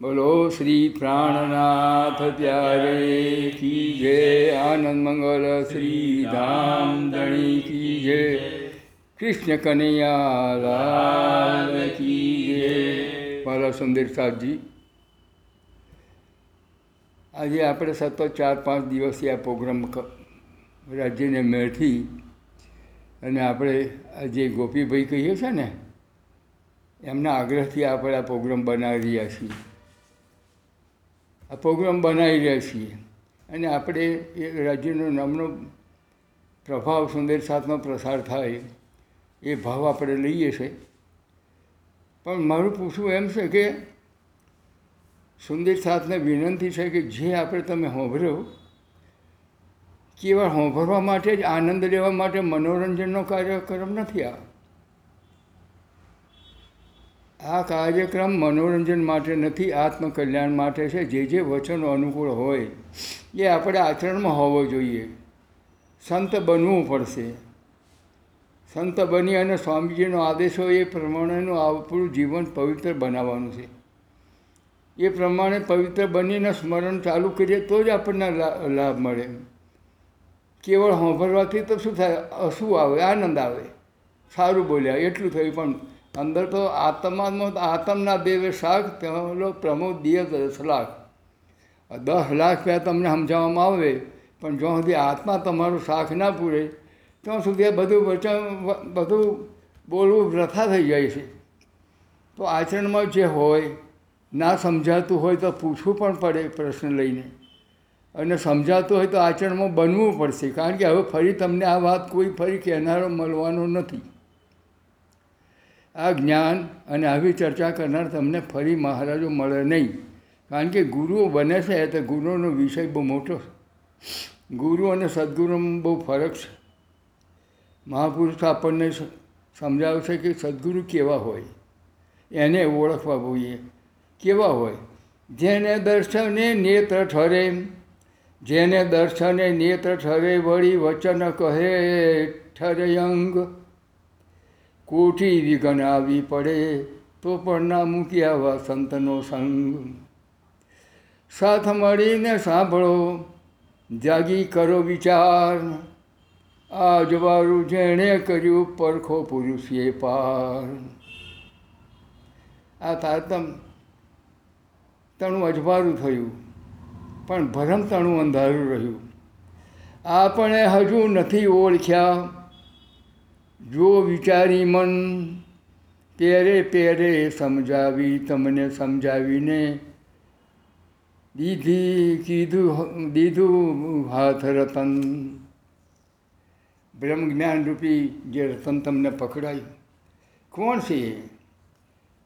બોલો શ્રી પ્રાણનાથ ત્યારે કી જય? આનંદ મંગલ શ્રી ધામ ધણી કી જય? કૃષ્ણ કનૈયા લાલ કી જય? મારા સુંદર સાહેબજી, આજે આપણે સતત ચાર પાંચ દિવસથી આ પ્રોગ્રામ રાજ્યને મેળથી અને આપણે આજે ગોપીભાઈ કહીએ છીએ ને, એમના આગ્રહથી આપણે આ પ્રોગ્રામ બનાવી રહ્યા છીએ. આ પ્રોગ્રામ બનાવી રહ્યા છીએ. અને આપણે એ રાજ્યનો નામનો પ્રભાવ સુંદર સાથનો પ્રસાર થાય એ ભાવ આપણે લઈએ છે પણ મારું પૂછવું એમ છે કે સુંદર સાથને વિનંતી છે કે જે આપણે તમે હોંભરો કેવળ હોંભરવા માટે જ આનંદ લેવા માટે મનોરંજનનો કાર્યક્રમ નથી આ? આ કાર્યક્રમ મનોરંજન માટે નથી, આત્મકલ્યાણ માટે છે. જે જે વચનો અનુકૂળ હોય એ આપણે આચરણમાં હોવો જોઈએ. સંત બનવું પડશે. સંત બની અને સ્વામીજીનો આદેશ હોય એ પ્રમાણેનું આપણું જીવન પવિત્ર બનાવવાનું છે. એ પ્રમાણે પવિત્ર બનીને સ્મરણ ચાલુ કરીએ તો જ આપણને લાભ મળે. કેવળ સાંભળવાથી તો શું થાય? શું આવે, આનંદ આવે. સારું બોલ્યા, એટલું થયું પણ અંદર તો આત્મામાં આત્મના દેવે શાખ પેલો પ્રમોદ દિય દસ લાખ. દસ લાખ રૂપિયા તમને સમજાવવામાં આવે, પણ જ્યાં સુધી આત્મા તમારું શાખ ના પૂરે, ત્યાં સુધી બધું વચન, બધું બોલવું વ્રથા થઈ જાય છે. તો આચરણમાં જે હોય, ના સમજાતું હોય તો પૂછવું પણ પડે પ્રશ્ન લઈને. અને સમજાતું હોય તો આચરણમાં બનવું પડશે, કારણ કે હવે ફરી તમને આ વાત કોઈ ફરી કહેનારો મળવાનો નથી. આ જ્ઞાન અને આવી ચર્ચા કરનાર તમને ફરી મહારાજો મળે નહીં. કારણ કે ગુરુઓ બને છે તો ગુરુઓનો વિષય બહુ મોટો ગુરુ અને સદગુરુમાં બહુ ફરક છે. મહાપુરુષ આપણને સમજાવશે કે સદગુરુ કેવા હોય? એને ઓળખવા જોઈએ. કેવા હોય? જેને દર્શને નેત્ર ઠરે, જેને દર્શને નેત્ર ઠરે વળી વચન કહે ઠરે અંગ. કોઠી વિઘન આવી પડે તો પણ ના મૂકી આવા સંતનો સંગ. સાથ મળીને સાંભળો, જાગી કરો વિચાર. આ જેણે કર્યું પરખો પુરુષીએ પાર. આ તારતમ તણું અજવાળું થયું, પણ ભરમ તણું અંધારું રહ્યું. આપણે હજુ નથી ઓળખ્યા જો વિચારી મન પેરે પેરે સમજાવી, તમને સમજાવીને દીધી કીધું દીધું હાથ રતન. બ્રહ્મ જ્ઞાન રૂપી જે રતન તમને પકડાયું. કોણ છે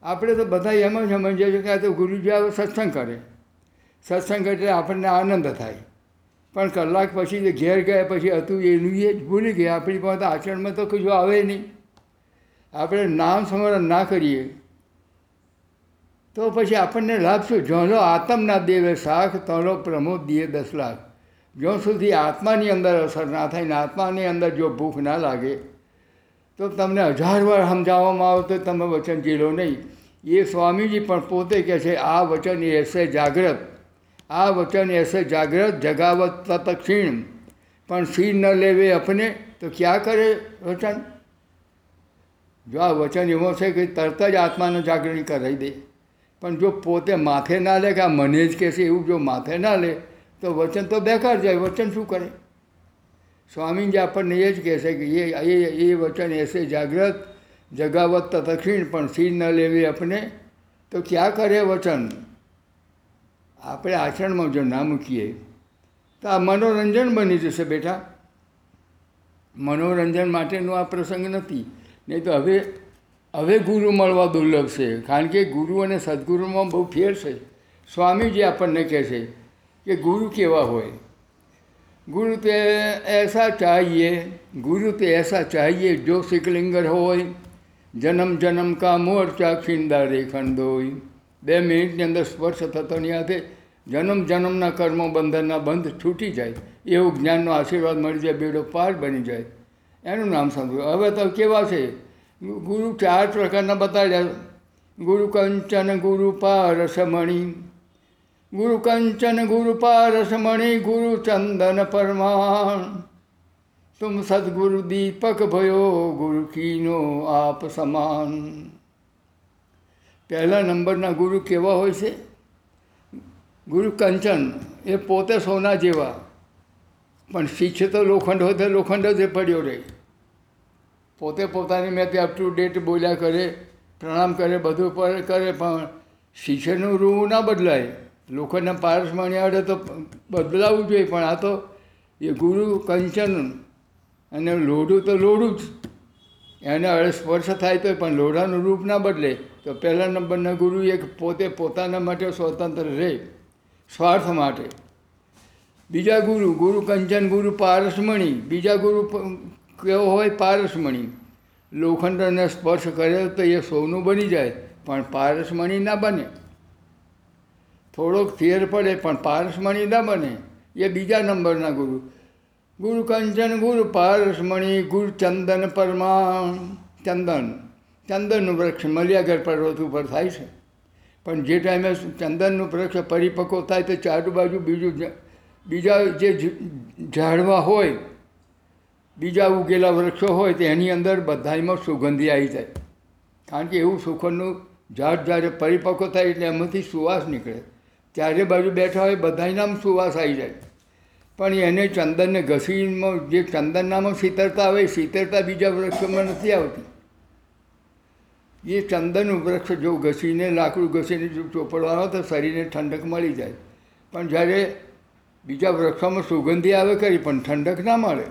આપણે તો બધા એમ જ સમજીએ છીએ કે આ તો ગુરુજી આવે સત્સંગ કરે. સત્સંગ એટલે આપણને આનંદ થાય. પણ કલાક પછી જે ઘેર ગયા પછી હતું એનું એ જ ભૂલી ગયા. આપણી પાસે આચરણમાં તો કશું આવે નહીં. આપણે નામ સ્મરણ ના કરીએ. તો પછી આપણને લાભ શું જોનો આત્મના દેવે શાખ તણો પ્રમોદ દે દસ લાખ. જ્યાં સુધી આત્માની અંદર અસર ના થાય ને આત્માની અંદર જો ભૂખ ના લાગે, તો તમને હજાર વાર સમજાવવામાં આવે તો તમે વચન ઝીલો નહીં. એ સ્વામીજી પણ પોતે કહે છે, આ વચન એસે જાગ્રત. આ વચન એસે જાગ્રત જગાવત તત ક્ષીણ પણ ક્ષીણ ન લેવે અપને તો ક્યાં કરે વચન જો આ વચન એવો છે કે તરત જ આત્માને જાગરણ કરાવી દે પણ જો પોતે માથે ના લે કે આ મને જ કહેશે એવું જો માથે ના લે તો વચન તો બેકાર જાય વચન શું કરે સ્વામીજી આપણને એ જ કહે છે કે એ એ એ વચન એસે જાગ્રત જગાવત તથા ક્ષીણ પણ સીર ન લેવી આપણે તો ક્યાં કરે વચન આપણે આચરણમાં જો ના મૂકીએ, તો આ મનોરંજન બની જશે બેટા. મનોરંજન માટેનો આ પ્રસંગ નથી. નહીં તો હવે હવે ગુરુ મળવા દુર્લભ છે. કારણ કે ગુરુ અને સદગુરુમાં બહુ ફેર છે. સ્વામીજી આપણને કહે છે કે ગુરુ કેવા હોય? ગુરુ તે એસા ચાહીએ, ગુરુ તે એસા ચાહીએ. જો સિકલિંગર હોય, જન્મ જન્મ કા મોર ચાક્ષિંદા રેખંડ હોય. બે મિનિટની અંદર સ્પર્શ થતો ની હાથે જન્મ જન્મના કર્મો બંધનના બંધ છૂટી જાય. એવું જ્ઞાનનો આશીર્વાદ મળી જાય, બેડો પાર બની જાય. એનું નામ સાંભળ્યું હવે તો કેવા છે? ગુરુ ચાર પ્રકારના બતાવ્યા ગુરુ કંચન ગુરુ પારસમણી. ગુરુ કંચન ગુરુ પારસમણી, ગુરુ ચંદન પરમાણ. તુમ સદગુરુ દીપક ભયો, ગુરુ કીનો આપ સમાન. પહેલા નંબરના ગુરુ કેવા હોય છે? ગુરુ કંચન એ પોતે સોના જેવા. પણ શીખે તો લોખંડ હોય તો લોખંડ જ પડ્યો રહે. પોતે પોતાની મેં અપ ટુ ડેટ બોલ્યા કરે, પ્રણામ કરે, બધું પર કરે, પણ શીશેનું રૂ ના બદલાય. લોખંડના પારસમણી આવડે તો બદલાવવું જોઈએ, પણ આ તો એ ગુરુ કંચન અને લોઢું તો લોઢું જ. એને હવે સ્પર્શ થાય તો પણ લોઢાનું રૂપ ના બદલે. તો પહેલા નંબરના ગુરુ એક પોતે પોતાના માટે સ્વતંત્ર રહે. સ્વાર્થ માટે. બીજા ગુરુ ગુરુ કંચન, ગુરુ પારસમણી, બીજા ગુરુ કેવો હોય પારસમણી. લોખંડને સ્પર્શ કરે તો એ સોનું બની જાય, પણ પારસમણી ના બને. થોડોક ફેર પડે, પણ પારસમણી ના બને. એ બીજા નંબરના ગુરુ. ગુરુ કંચન, ગુરુ પારસમણી, ગુરુ ચંદન પરમાણ ચંદન. ચંદનનું વૃક્ષ, મલિયાગર પર્વત ઉપર થાય છે. પણ જે ટાઈમે ચંદનનું વૃક્ષ પરિપક્વ થાય તો ચારુબાજુ બીજું બીજા જે ઝાડવા હોય, બીજા ઉગેલા વૃક્ષો હોય, તો એની અંદર બધાયમાં સુગંધી આવી જાય. કારણ કે એવું સુખનનું ઝાડ જ્યારે પરિપક્વ થાય એટલે એમાંથી સુવાસ નીકળે. ચારે બાજુ બેઠા હોય બધાયનામ સુવાસ આવી જાય. પણ એને ચંદનને ઘસીમાં જે ચંદનનામાં શીતળતા આવે શીતળતા બીજા વૃક્ષોમાં નથી આવતી. એ ચંદનનું વૃક્ષ જો ઘસીને, લાકડું ઘસીને જો ચોપડવાનો તો શરીરને ઠંડક મળી જાય. પણ જ્યારે બીજા વૃક્ષોમાં સુગંધી આવે ખરી, પણ ઠંડક ના મળે.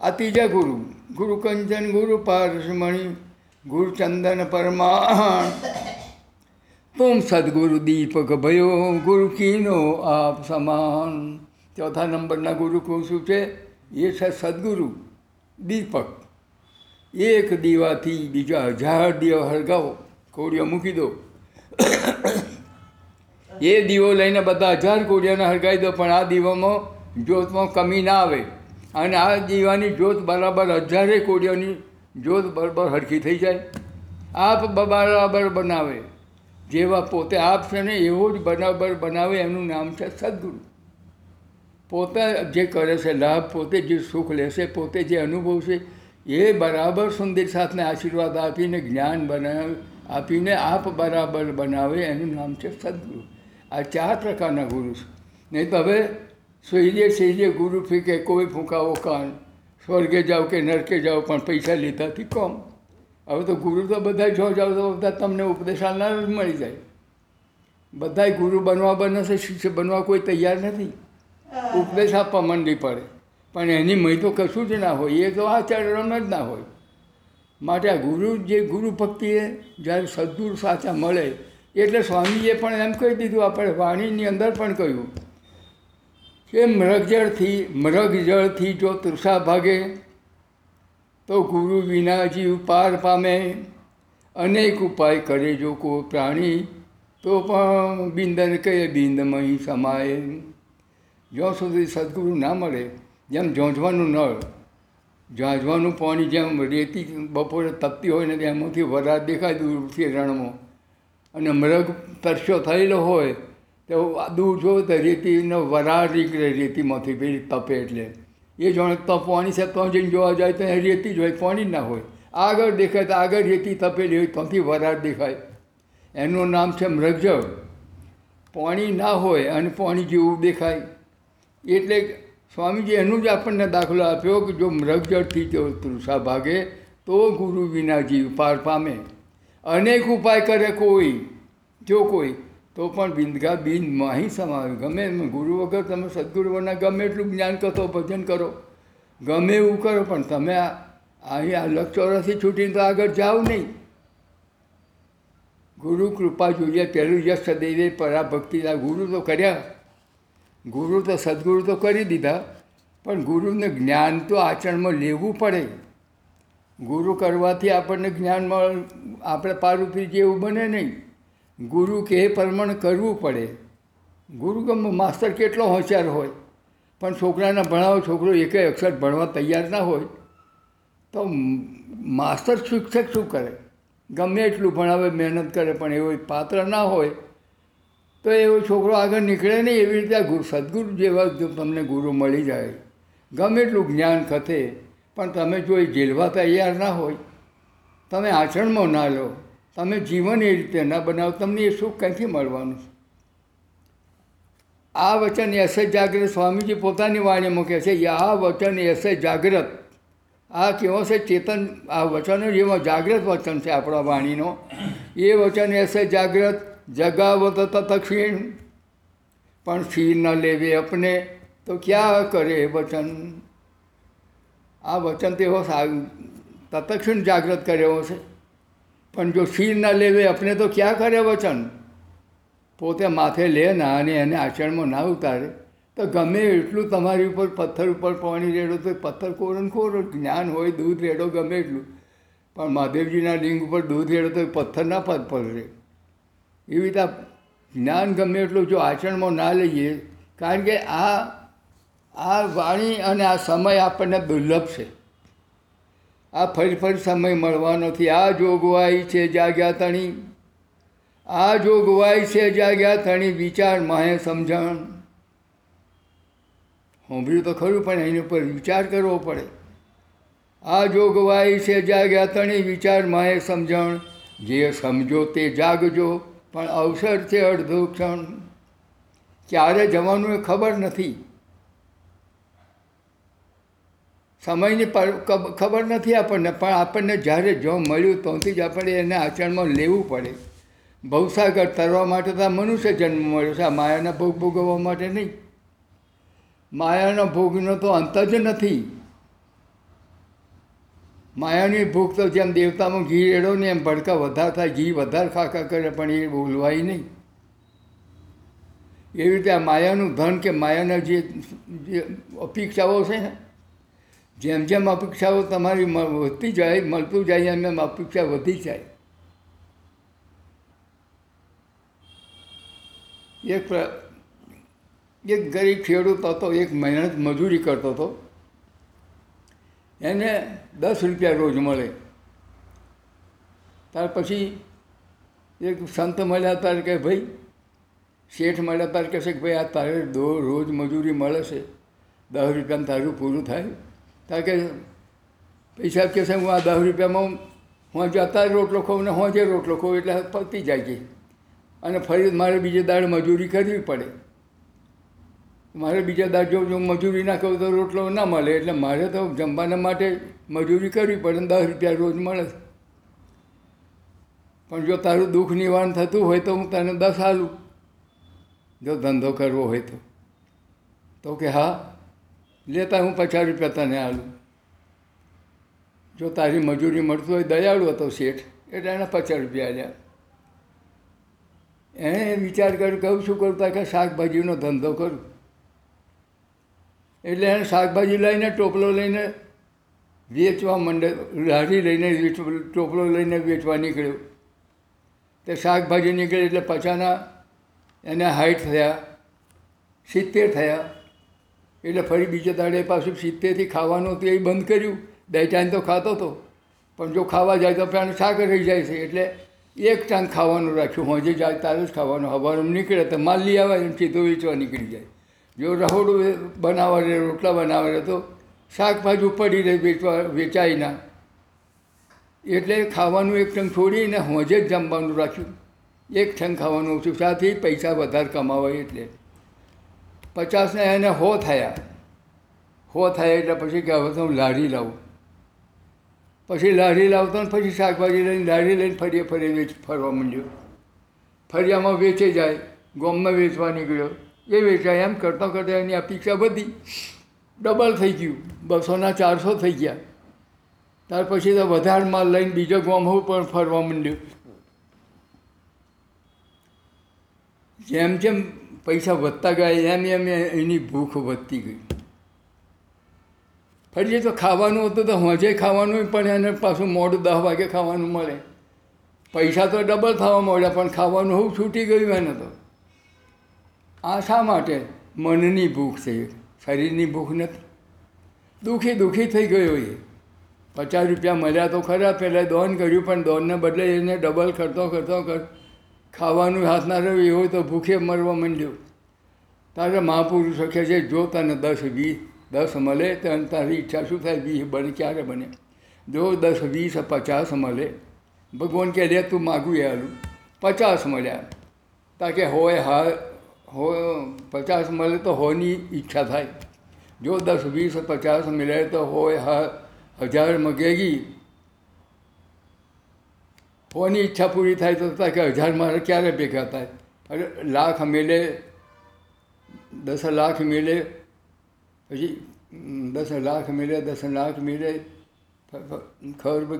આ ત્રીજા ગુરુ ગુરુ કંચન ગુરુ પારસમણી ગુરુ ચંદન પરમાણ. તુમ સદગુરુ દીપક ભયો, ગુરુ કીનો આપ સમાન. ચોથા નંબરના ગુરુ કહું શું છે? એ છે સદગુરુ, દીપક. એક દીવાથી બીજા હજાર દીવા હળગાવો, કોળીઓ મૂકી દો. એ દીવો લઈને બધા હજાર કોળીઓને હળગાવી દો, પણ આ દીવામાં જ્યોતમાં કમી ના આવે. અને આ દીવાની જ્યોત બરાબર હજારે કોળીઓની જ્યોત બરાબર હરખી થઈ જાય. આપ બરાબર બનાવે. જેવા પોતે આપ છે ને એવો જ બરાબર બનાવે, એનું નામ છે સદગુરુ. પોતે જે કરે છે, લાભ પોતે જે સુખ લેશે, પોતે જે અનુભવશે એ બરાબર સુંદર સાથને આશીર્વાદ આપીને જ્ઞાન બનાવે, આપીને આપ બરાબર બનાવે, એનું નામ છે સદગુરુ. આ ચાર પ્રકારના ગુરુ છે. નહીં તો હવે સહેજે સહેજે ગુરુ ફીકે કોઈ ફૂંકાવો કાન, સ્વર્ગે જાઓ કે નરકે જાઓ, પણ પૈસા લીધાથી કોમ? હવે તો ગુરુ તો બધા જો જાઓ તો બધા તમને ઉપદેશ આપનાર જ મળી જાય. બધાય ગુરુ બનવા બનશે, શિષ્ય બનવા કોઈ તૈયાર નથી. ઉપદેશ આપવા માંડી પડે. પણ એની મય તો કશું જ ના હોય, એ તો આચરણ જ ના હોય. માટે આ ગુરુ, જે ગુરુ ભક્તિએ જ્યારે સદગુરુ સાચા મળે, એટલે સ્વામીજીએ પણ એમ કહી દીધું, આપણે વાણીની અંદર પણ કહ્યું કે મૃગજળથી મૃગજળથી જો તૃષા ભાગે, તો ગુરુ વિના જીવ પાર પામે. અનેક ઉપાય કરે જો કોઈ પ્રાણી, તો પણ બિંદન કહે બિંદમય સમાય. જ્યાં સુધી સદગુરુ ના મળે જેમ ઝોંઝવાનું નળ, ઝાંઝવાનું પાણી જેમ રેતી બપોરે તપતી હોય ને એમાંથી વરાળ દેખાય દૂરથી રણમાં. અને મૃગ તરસ્યો થયેલો હોય, તો દૂર જો તો રેતીનો વરાળ નીકળે, રેતીમાંથી પેલી તપે એટલે. એ જાણે તપવાની છે, તો જઈને જોવા જાય તો રેતી જ હોય, પાણી ના હોય. આગળ દેખાય તો આગળ રેતી તપેલી હોય, ત્યાંથી વરાળ દેખાય. એનું નામ છે મૃગજળ. પાણી ના હોય અને પાણી જેવું દેખાય. એટલે સ્વામીજી એનું જ આપણને દાખલો આપ્યો કે જો મૃગજળથી જો તૃષા ભાગે તો ગુરુ વિના જીવ પાર પામે. અનેક ઉપાય કરે કોઈ, જો કોઈ, તો પણ બિંદગા બિન માહી સમાવે. ગમે એમ ગુરુ વગર તમે સદગુરુઓના ગમે એટલું જ્ઞાન કરો ભજન કરો. ગમે એવું કરો, પણ તમે અહીં આ લક્ષોરથી છૂટીને તો આગળ જાઓ નહીં. ગુરુ કૃપા જોઈએ પહેલું યશ સદૈવે પરાભક્તિના ગુરુ તો કર્યા. ગુરુ તો સદગુરુ તો કરી દીધા, પણ ગુરુને જ્ઞાન તો આચરણમાં લેવું પડે. ગુરુ કરવાથી આપણને જ્ઞાનમાં આપણે પારૂપી જેવું બને નહીં. ગુરુ કે એ પ્રમાણે કરવું પડે. ગુરુ ગમે માસ્તર કેટલો હોશિયાર હોય, પણ છોકરાને ભણાવો છોકરો એકે અક્ષર ભણવા તૈયાર ના હોય, તો માસ્તર શિક્ષક શું કરે? ગમે એટલું ભણાવે, મહેનત કરે, પણ એવો પાત્ર ના હોય તો એવો છોકરો આગળ નીકળે નહીં એવી રીતે આ ગુરુ સદગુરુ જેવા તમને ગુરુ મળી જાય. ગમે એટલું જ્ઞાન ખતે પણ તમે જો એ ઝીલવા તૈયાર ના હોય, તમે આચરણમાં ના લો, તમે જીવન એ રીતે ના બનાવો, તમને એ સુખ ક્યાંથી મળવાનું? આ વચન એસે જાગ્રત સ્વામીજી પોતાની વાણીમાં કહે છે આ વચન એસે જાગ્રત. આ કેવો છે? ચેતન, આ વચનો જેમાં જાગ્રત વચન છે આપણા વાણીનો. એ વચન એસે જાગ્રત જગાવત તક્ષીણ પણ ફી ન લેવે અપને, તો ક્યાં કરે વચન? આ વચન તેઓ તત્ક્ષણ જાગૃત કર્યો છે પણ જો ક્ષીર ન લેવે અપને, તો ક્યાં કરે વચન? પોતે માથે લે ના અને એને આચરણમાં ના ઉતારે. તો ગમે એટલું તમારી ઉપર પથ્થર ઉપર પાણી રેડો, તો પથ્થર કોરણ કોરો, જ્ઞાન હોય, દૂધ રેડો ગમે એટલું. પણ મહાદેવજીના લિંગ ઉપર દૂધ રેડો, તો પથ્થર ના પદ પડે એવી રીતે જ્ઞાન ગમે એટલું જો આચરણમાં ના લઈએ, કારણ કે આ આ વાણી અને આ સમય આપણને દુર્લભ છે. આ ફરી ફરી સમય મળવાનો નથી. આ જોગવાઈ છે જાગ્યા તણી. આ જોગવાઈ છે જાગ્યા તણી. વિચાર માહે સમજણ. સાંભળ્યું તો ખરું, પણ એની ઉપર વિચાર કરવો પડે. આ જોગવાઈ છે જાગ્યા તણી. વિચાર માહે સમજણ. જે સમજો તે જાગજો. પણ અવસર છે અડધો ક્ષણ ક્યારે જવાનું એ ખબર નથી. સમયની ખબર નથી આપણને, પણ આપણને જ્યારે જો મળ્યું ત્યાંથી જ આપણે એને આચરણમાં લેવું પડે. ભવસાગર તરવા માટે તો મનુષ્ય જન્મ મળ્યો છે, આ માયાના ભોગ ભોગવવા માટે નહીં. માયાના ભોગનો તો અંત જ નથી. માયાની ભૂખ તો જેમ દેવતામાં ઘી રેડો ને એમ ભડકા વધારે થાય, ઘી વધારે ખાખા કરે, પણ એ બોલવાય નહીં. એવી રીતે આ માયાનું ધન કે માયાના જે અપેક્ષાઓ છે ને, જેમ જેમ અપેક્ષાઓ તમારી વધતી જાય, મળતું જાય, એમ એમ અપેક્ષા વધી જાય. એક એક ગરીબ ખેડૂત હતો, એક મહેનત મજૂરી કરતો હતો. એને દસ રૂપિયા રોજ મળે. ત્યાર પછી એક સંત મળ્યા તાર કે ભાઈ, શેઠ મળ્યા તાર કહેશે કે ભાઈ, આ તારે દો રોજ મજૂરી મળે છે. દસ રૂપિયામાં તારું પૂરું થાય. તાર કે પૈસા કહેશે, હું આ દસ રૂપિયામાં હું અત્યારે રોટલો ખાઉં ને હું જે રોટલો ખાઉં એટલે પતી જાય છે. અને ફરી મારે બીજે દાડે મજૂરી કરવી પડે. મારે બીજા દાડ જો મજૂરી ના કરું તો રોટલો ના મળે, એટલે મારે તો જમવાના માટે મજૂરી કરવી પડે દસ રૂપિયા રોજ મળે. પણ જો તારું દુઃખ નિવારણ થતું હોય તો હું તને દસ હાલું જો ધંધો કરવો હોય તો. તો કે હા, લેતા હું પચાસ રૂપિયા તને હાલું જો તારી મજૂરી મળતું હોય દયાળુ હતો શેઠ, એટલે એને પચાસ રૂપિયા આલ્યા. એણે વિચાર કર્યો, કહું શું કરું કે શાકભાજીનો ધંધો કરું? એટલે એને શાકભાજી લઈને, ટોપલો લઈને વેચવા માંડે લારી લઈને ટોપલો લઈને વેચવા નીકળ્યો. તે શાકભાજી નીકળે એટલે પચાના એને હાઈટ થયા, સિત્તેર થયા. એટલે ફરી બીજા દાડે પાછું સિત્તેરથી ખાવાનું હતું, એ બંધ કર્યું. બે ટાઈમ તો ખાતો હતો. પણ જો ખાવા જાય તો પ્રાણ શાક રહી જાય છે. એટલે એક ટાઈમ ખાવાનું રાખ્યું. હોજે જાય તારે જ ખાવાનું. હવાનું નીકળે તો માલ લઈ આવે એમ સીધો વેચવા નીકળી જાય. જો રહોડું બનાવવા રહે રોટલા બનાવવા રહે તો શાકભાજી પડી રહે વેચવા વેચાય ના એટલે ખાવાનું એક ઠંગ છોડીને હોજે જ જમવાનું રાખ્યું. એક ઠંગ ખાવાનું ઓછું, સાથે પૈસા વધારે કમાવાય એટલે. પચાસના એને હો થયા. હો થયા એટલે પછી કે હવે તો હું લારી લાવું. પછી લારી લાવતો ને પછી શાકભાજી લઈને લારી લઈને ફરીએ ફરી વેચ ફરવા માંડ્યો. ફરિયામાં વેચે જાય. ગોમમાં વેચવા નીકળ્યો. એ વેચાય. એમ કરતાં કરતાં એની અપેક્ષા વધી. ડબલ થઈ ગયું. બસોના ચારસો થઈ ગયા. ત્યાર પછી તો વધારે માલ લઈને બીજો ગોમહું પણ ફરવા માંડ્યું. જેમ જેમ પૈસા વધતા ગયા, એમ એમ એની ભૂખ વધતી ગઈ. ફરીએ તો ખાવાનું હતું તો હોજે ખાવાનું પણ એને પાછું મોડું દસ વાગે ખાવાનું મળે. પૈસા તો ડબલ થવા મળ્યા, પણ ખાવાનું હું છૂટી ગયું એને તો. આ શા માટે? મનની ભૂખ છે. શરીરની ભૂખ નથી. દુઃખી દુઃખી થઈ ગયો એ. પચાસ રૂપિયા મળ્યા તો ખરા. પહેલાં દોન કર્યું, પણ દોનને બદલે એને ડબલ કરતો કરતો કર. ખાવાનું હાથ ના રહ્યું એવું તો ભૂખે મરવા માંડ્યો. તારે મહાપુરુષો કહે છે, જો તને દસ વીસ દસ મળે તો તારી ઈચ્છા શું થાય? વીસ બને ક્યારે બને? જો દસ વીસ પચાસ મળે. ભગવાન કહે, લે, તું માગું એ હાલું પચાસ મળ્યા. તાકે હોય, હા હોય પચાસ મળે તો હોની ઈચ્છા થાય. જો દસ, વીસ, પચાસ મળે તો હોય, હા, હજાર મગેગી. હોની ઈચ્છા પૂરી થાય તો કે હજાર મારે ક્યારે ભેગા થાય? અરે, લાખ મિલે દસ લાખ મિલે પછી દસ લાખ મિલે દસ લાખ મિલે ખબર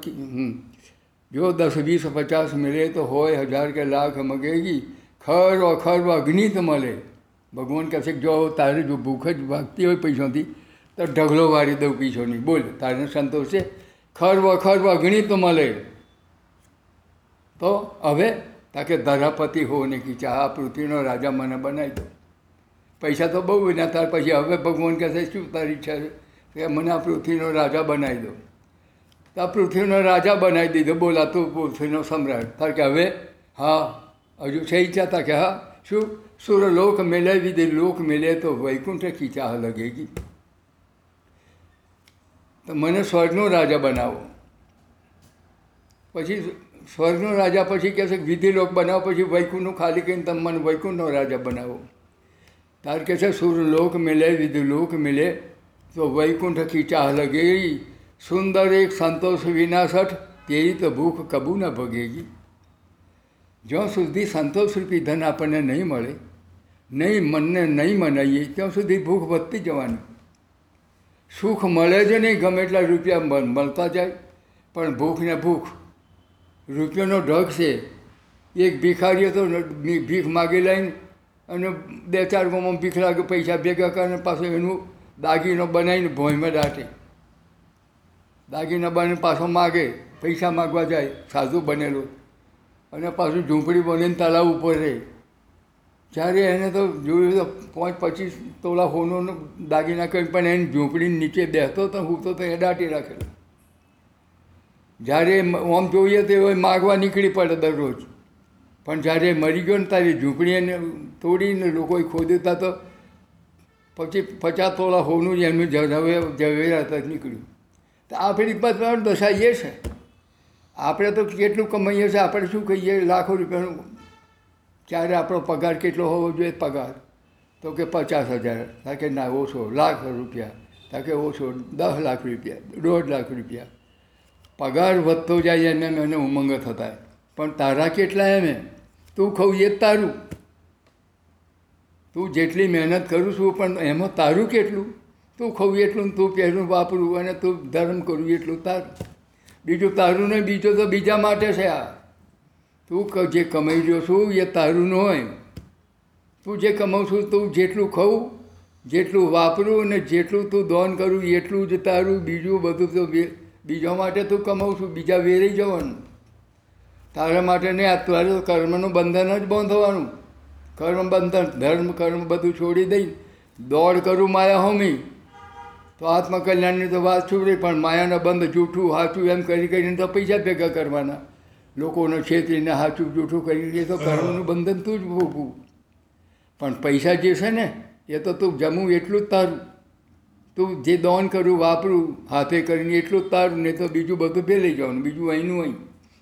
જો દસ, વીસ, પચાસ મિલે તો હોય, હજાર કે લાખ મગેગી. ખર અખર અગ્નિ મળે. ભગવાન કહે જો તારે જો ભૂખ જ ભાગતી હોય પૈસાથી, તો ઢગલો વાળી દઉં પૈસોની. બોલ, તારે સંતોષ છે? ખર વખર અગ્નિ મળે. તો હવે તાકે ધરાપતિ હો ને કે આ પૃથ્વીનો રાજા મને બનાવી દો. પૈસા તો બહુ વિના ત્યાર પછી હવે ભગવાન કહે શું તારી ઈચ્છા છે? કે મને આ પૃથ્વીનો રાજા બનાવી દો. તો આ પૃથ્વીનો રાજા બનાવી દીધો. બોલા તું પૃથ્વીનો સમ્રાટ. તાર કે હવે, હા હજુ છે ઈચ્છા હતા કે હા શું સુર લોક મેલે વિદે લોક મેલે તો વૈકુંઠ કી ચાહ લગેગી તો મને સ્વર્ગનો રાજા બનાવો પછી સ્વર્ગનો રાજા પછી કહે છે કે વિધિ લોક બનાવો પછી વૈકુંઠનું ખાલી કરીને તમે મને વૈકુંઠનો રાજા બનાવો તાર કે છે સુર લોક મિલે વિધ લોક મિલે તો વૈકુંઠ કી ચાહ લગેગી સુંદર એક સંતોષ વિનાશઠ તેરી તો ભૂખ કબૂ ન ભગેગી જ્યાં સુધી સંતોષરૂપી ધન આપણને નહીં મળે, નહીં મનને નહીં મનાઈએ, ત્યાં સુધી ભૂખ વધતી જવાની. સુખ મળે જ નહીં, ગમે એટલા રૂપિયા મળતા જાય, પણ ભૂખ ને ભૂખ, રૂપિયાનો ઢગ છે. એક ભિખારી તો ભીખ માગી લઈને અને બે, ચાર ગામમાં ભીખ લાગે, પૈસા ભેગા કરીને પાછો એનું દાગીનો બનાવીને ભોંયમાં દાટે. દાગીના બનાવીને પાછો માગે, પૈસા માગવા જાય, સાધુ બનેલો. અને પાછું ઝૂંપડી બનીને તળાવ ઉપર રહે જ્યારે એને તો જોયું તો પાંચ પચીસ તોલા હોનો દાગીના કરી પણ એને ઝૂંપડી નીચે બેસતો તો હું તો એ દાટી રાખેલો જ્યારે આમ જોઈએ તો એ માગવા નીકળી પડે દરરોજ પણ જ્યારે મરી ગયો ને ત્યારે ઝૂંપડી એને તોડીને લોકોએ ખોદતા તો પછી પચાસ તોલા હોનું જ એમનું જવે નીકળ્યું તો આપણી પણ દશા એ છે આપણે તો કેટલું કમાઈએ છીએ, આપણે શું કહીએ? લાખો રૂપિયાનું ત્યારે આપણો પગાર કેટલો હોવો જોઈએ? પગાર. તો કે પચાસ હજાર. તા કે ના, ઓછો. લાખ રૂપિયા. તા કે ઓછો. દસ લાખ રૂપિયા. દોઢ લાખ રૂપિયા. પગાર વધતો જાય એને એને ઉમંગ થતા પણ તારા કેટલા એમ તું ખવું એ તારું. તું જેટલી મહેનત કરું છું, પણ એમાં તારું કેટલું? તું ખવું એટલું તું પહેરું વાપરું અને તું ધર્મ કરું એટલું તારું. બીજું તારું નહીં, બીજું તો બીજા માટે છે આ. તું જે કમાઈ રહ્યો છું એ તારું ન હોય. તું જે કમાઉં છું તું જેટલું ખાઉં, જેટલું વાપરું અને જેટલું તું દોન કરું, એટલું જ તારું. બીજું બધું તો બીજા માટે તું કમાઉં છું બીજા વેરી જવાનું. તારા માટે નહીં, આ તારે તો કર્મનું બંધન જ બાંધવાનું. કર્મ બંધન, ધર્મ, કર્મ બધું છોડી દઈ. દોડ કરું માયા હોમી. તો આત્મકલ્યાણની તો વાત છૂટી, પણ માયાના બંધ જૂઠું સાચું એમ કરી કરીને તો પૈસા ભેગા કરવાના. લોકોને છેતરીને સાચું જૂઠું કરીને તો કર્મનું બંધન તું જ ભોગવું. પણ પૈસા જે છે ને, એ તો તું જમું એટલું જ તારું. તું જે દોન કરું, વાપરું, હાથે કરીને એટલું જ તારું નહીં તો બીજું બધું ભેલી જવાનું, બીજું અહીંનું અહીં.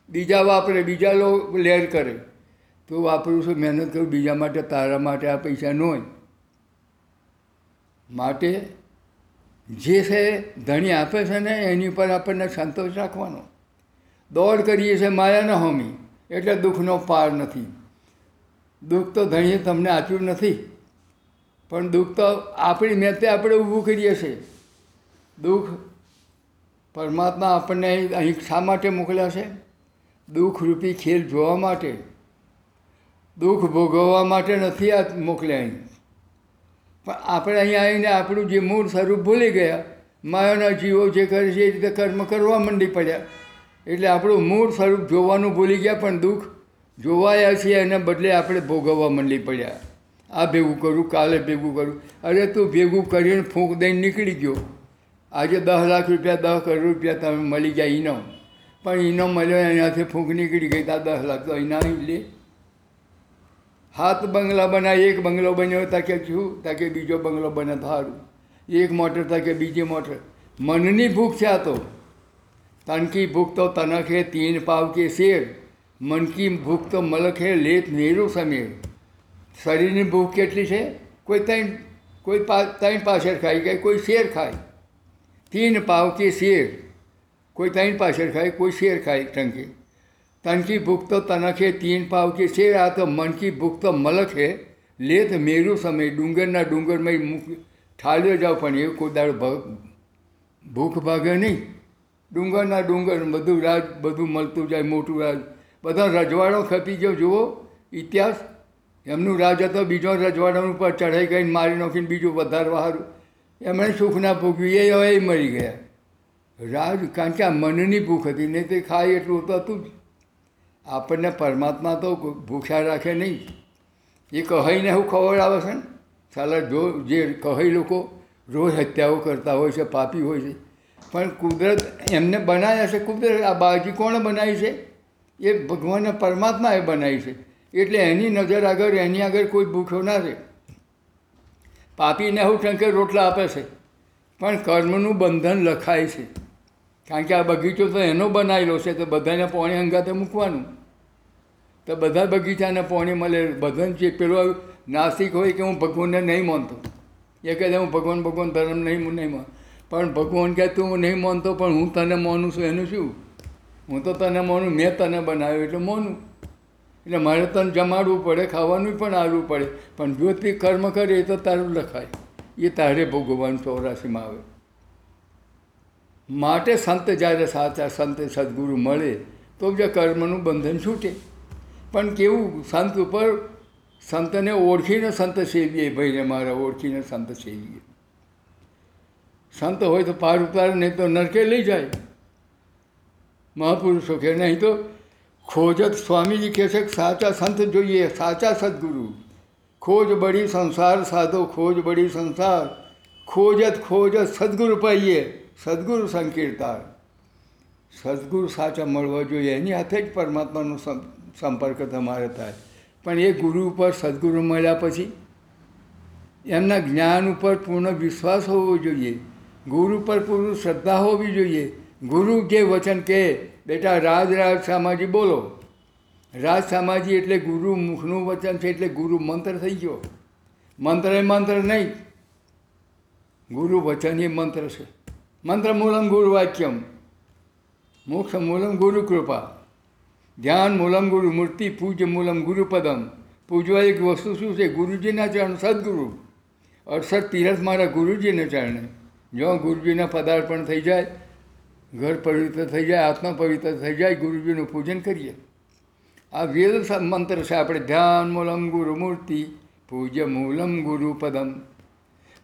બીજા વાપરે, બીજા લો, લેર કરે. તું વાપરું છું, મહેનત કરું, બીજા માટે, તારા માટે આ પૈસા ન હોય. માટે જે છે ધણી આપે છે ને, એની ઉપર આપણને સંતોષ રાખવાનો. દોડ કરીએ છીએ માયાના હોમી, એટલે દુઃખનો પાર નથી. દુઃખ તો ધણીએ તમને આપ્યું નથી. પણ દુઃખ તો આપણી મેતે આપણે ઊભું કરીએ છીએ દુઃખ પરમાત્મા આપણને અહીં શા માટે મોકલ્યા છે? દુઃખરૂપી ખેલ જોવા માટે. દુઃખ ભોગવવા માટે નથી આ મોકલ્યા અહીં. પણ આપણે અહીંયા આવીને આપણું જે મૂળ સ્વરૂપ ભૂલી ગયા, માયાના જીવો જે કરે છે એ રીતે કર્મ કરવા માંડી પડ્યા. એટલે આપણું મૂળ સ્વરૂપ જોવાનું ભૂલી ગયા, પણ દુઃખ જોવાયા છીએ એના બદલે આપણે ભોગવવા માંડી પડ્યા. આ ભેગું કરું, કાલે ભેગું કરું. અરે તું ભેગું કરીને ફૂંક દઈને નીકળી ગયો. આજે દસ લાખ રૂપિયા, દસ કરોડ રૂપિયા તમે મળી જાય ઇનામ પણ ઇનામ મળ્યો, એનાથી ફૂંક નીકળી ગઈ ત્યાં દસ લાખ તો ઇનામ લે. હાથ બંગલા બનાવી એક બંગલો બન્યો તાકે શું? તાકે બીજો બંગલો બને સારું એક મોટર તાકે બીજી મોટર. મનની ભૂખ છે આ તો. તનકી ભૂખ તો તનક હે, તીન પાવ કે શેર. મનકી ભૂખ તો મલક હે, લેત નેરું સમીર. શરીરની ભૂખ કેટલી છે? કોઈ ત્રણ કોઈ ત્રણ પાછળ ખાઈ ગઈ, કોઈ શેર ખાય તીન પાવ કે શેર. કોઈ ત્રણ પાછળ ખાય કોઈ શેર ખાય ટંકી તન કી ભૂખ તો તનક હે તીન પાવ કે છે, આ તો મન કી ભૂખ તો મલક હે લેત મેરું સમય ડુંગરના ડુંગરમાં મૂક ઠાલ્યો જાઓ પણ એ કોઈ દાડો ભૂખ ભાગે નહીં. ડુંગરના ડુંગર બધું રાજ, બધું મળતું જાય, મોટું રાજ. બધા રજવાડો ખપી ગયો, જુઓ, ઇતિહાસ. એમનું રાજ હતો, બીજો રજવાડાનું ઉપર ચઢાઈ ગઈને મારી નાખીને બીજું વધારવા સારું એમણે સુખ ના એ હવે મરી ગયા. રાજ, કારણ કે આ મનની ભૂખ હતી, નહીં તે ખાય એટલું તો હતું જ. આપણને પરમાત્મા તો ભૂખ્યા રાખે નહીં. એ કહાઈને ખબર ખવડાવે છે ને? સાલા જો જે કહી લોકો રોજ હત્યાઓ કરતા હોય છે, પાપી હોય છે. પણ કુદરત એમને બનાવ્યા છે, કુદરત આ બાજી કોણે બનાવી છે? એ ભગવાનને પરમાત્માએ બનાવી છે. એટલે એની નજર આગળ, એની આગળ કોઈ ભૂખ્યો ના રહે. પાપીને હું ટંકે રોટલા આપે છે. પણ કર્મનું બંધન લખાય છે. કારણ કે આ બગીચો તો એનો બનાવેલો છે તો બધાને પોણી અંગાતે મૂકવાનું. તો બધા બગીચાને પોણી મળે, બધાને છે પેલો નાસ્તિક હોય કે હું ભગવાનને નહીં માનતો. એ કહે હું ભગવાન ભગવાન, ધર્મ નહીં, હું નહીં માન. પણ ભગવાન કહે, તું હું નહીં માનતો, પણ હું તને માનું છું. એનું શું? હું તો તને માનું, મેં તને બનાવ્યું એટલે માનું. એટલે મારે તને જમાડવું પડે, ખાવાનું પણ આવવું પડે. પણ જો તે કર્મ કરે તો તારું લખાય. એ તારે ભગવાન ચોરાસીમાં આવે. માટે સંત જ્યારે સાચા સંત, સદગુરુ મળે, તો જ કર્મનું બંધન છૂટે. પણ કેવું, સંત ઉપર સંતને ઓળખીને સંત સેવીએ, ભાઈને મારા ઓળખીને સંત સેવીએ. સંત હોય તો પાર ઉતારે, નહીં તો નરકે લઈ જાય. મહાપુરુષો કે નહીં તો ખોજત સ્વામીજી કહે છે કે સાચા સંત જોઈએ, સાચા સદગુરુ. ખોજ બળી સંસાર, સાધો ખોજ બળી સંસાર. ખોજત ખોજત સદગુરુ પાઈએ, સદગુરુ સંકીર્તાર. સદગુરુ સાચા મળવા જોઈએ, એની હાથે જ પરમાત્માનું સં- સંપર્ક તમારે થાય. પણ એ ગુરુ ઉપર સદગુરુ મળ્યા પછી એમના જ્ઞાન ઉપર પૂર્ણ વિશ્વાસ હોવો જોઈએ. ગુરુ પર પૂરું શ્રદ્ધા હોવી જોઈએ. ગુરુ જે વચન કહે બેટા રાજ રાજ સામાજી બોલો. રાજ સામાજી એટલે ગુરુ મુખનું વચન છે એટલે ગુરુ મંત્ર થઈ ગયો. મંત્ર એ મંત્ર નહીં. ગુરુ વચન એ મંત્ર છે. મંત્ર મૂલમ ગુરુ વાક્યમ. મોક્ષ મૂલમ ગુરુ કૃપા. ધ્યાન મૂલમ ગુરુ, મૂર્તિ પૂજ્ય મૂલમ ગુરુપદમ. પૂજવા એક વસ્તુ શું છે? ગુરુજીના ચરણ સદગુરુ. અડસઠ તીરથ મારા ગુરુજીને ચરણે. જો ગુરુજીના પદાર્પણ થઈ જાય, ઘર પવિત્ર થઈ જાય, આત્મા પવિત્ર થઈ જાય, ગુરુજીનું પૂજન કરીએ. આ વેદ મંત્ર છે આપણે. ધ્યાન મૂલમ ગુરુ, મૂર્તિ પૂજ્ય મૂલમ ગુરુ પદમ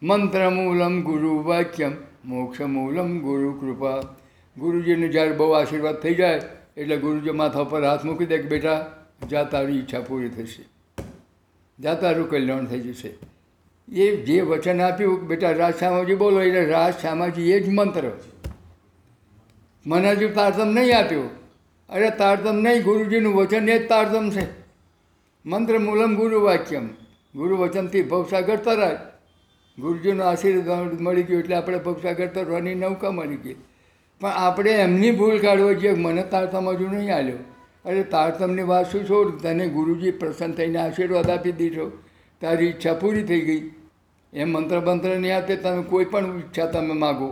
મંત્ર મૂલમ ગુરુ, વાક્યમ મોક્ષ મૂલમ ગુરુ કૃપા. ગુરુજીને જ્યારે બહુ આશીર્વાદ થઈ જાય એટલે ગુરુજી માથા પર હાથ મૂકી દે કે બેટા, જા તારી ઈચ્છા પૂરી થશે. જા તારું કલ્યાણ થઈ જશે. એ જે વચન આપ્યું બેટા રાજ શ્યામાજી બોલો, એટલે રાજ શ્યામાજી એ જ મંત્ર. મને હજુ તારતમ નહીં આપ્યો. અરે તારતમ નહીં, ગુરુજીનું વચન એ જ તારતમ છે. મંત્ર મૂલમ ગુરુ વાક્યમ. ગુરુ વચનથી ભવસાગર તરાય. ગુરુજીનો આશીર્વાદ મળી ગયો એટલે આપણે ભવસાગર તરવાની નૌકા મળી ગઈ. પણ આપણે એમની ભૂલ કાઢવો જોઈએ મને તારતમ હજુ નહીં આવ્યો અરે તારતમની વાત શું છોડ? તને ગુરુજી પ્રસન્ન થઈને આશીર્વાદ આપી દીધો. તારી ઈચ્છા પૂરી થઈ ગઈ. એમ મંત્ર બંત્ર નહીં આપે તમે કોઈ પણ ઈચ્છા તમે માગો.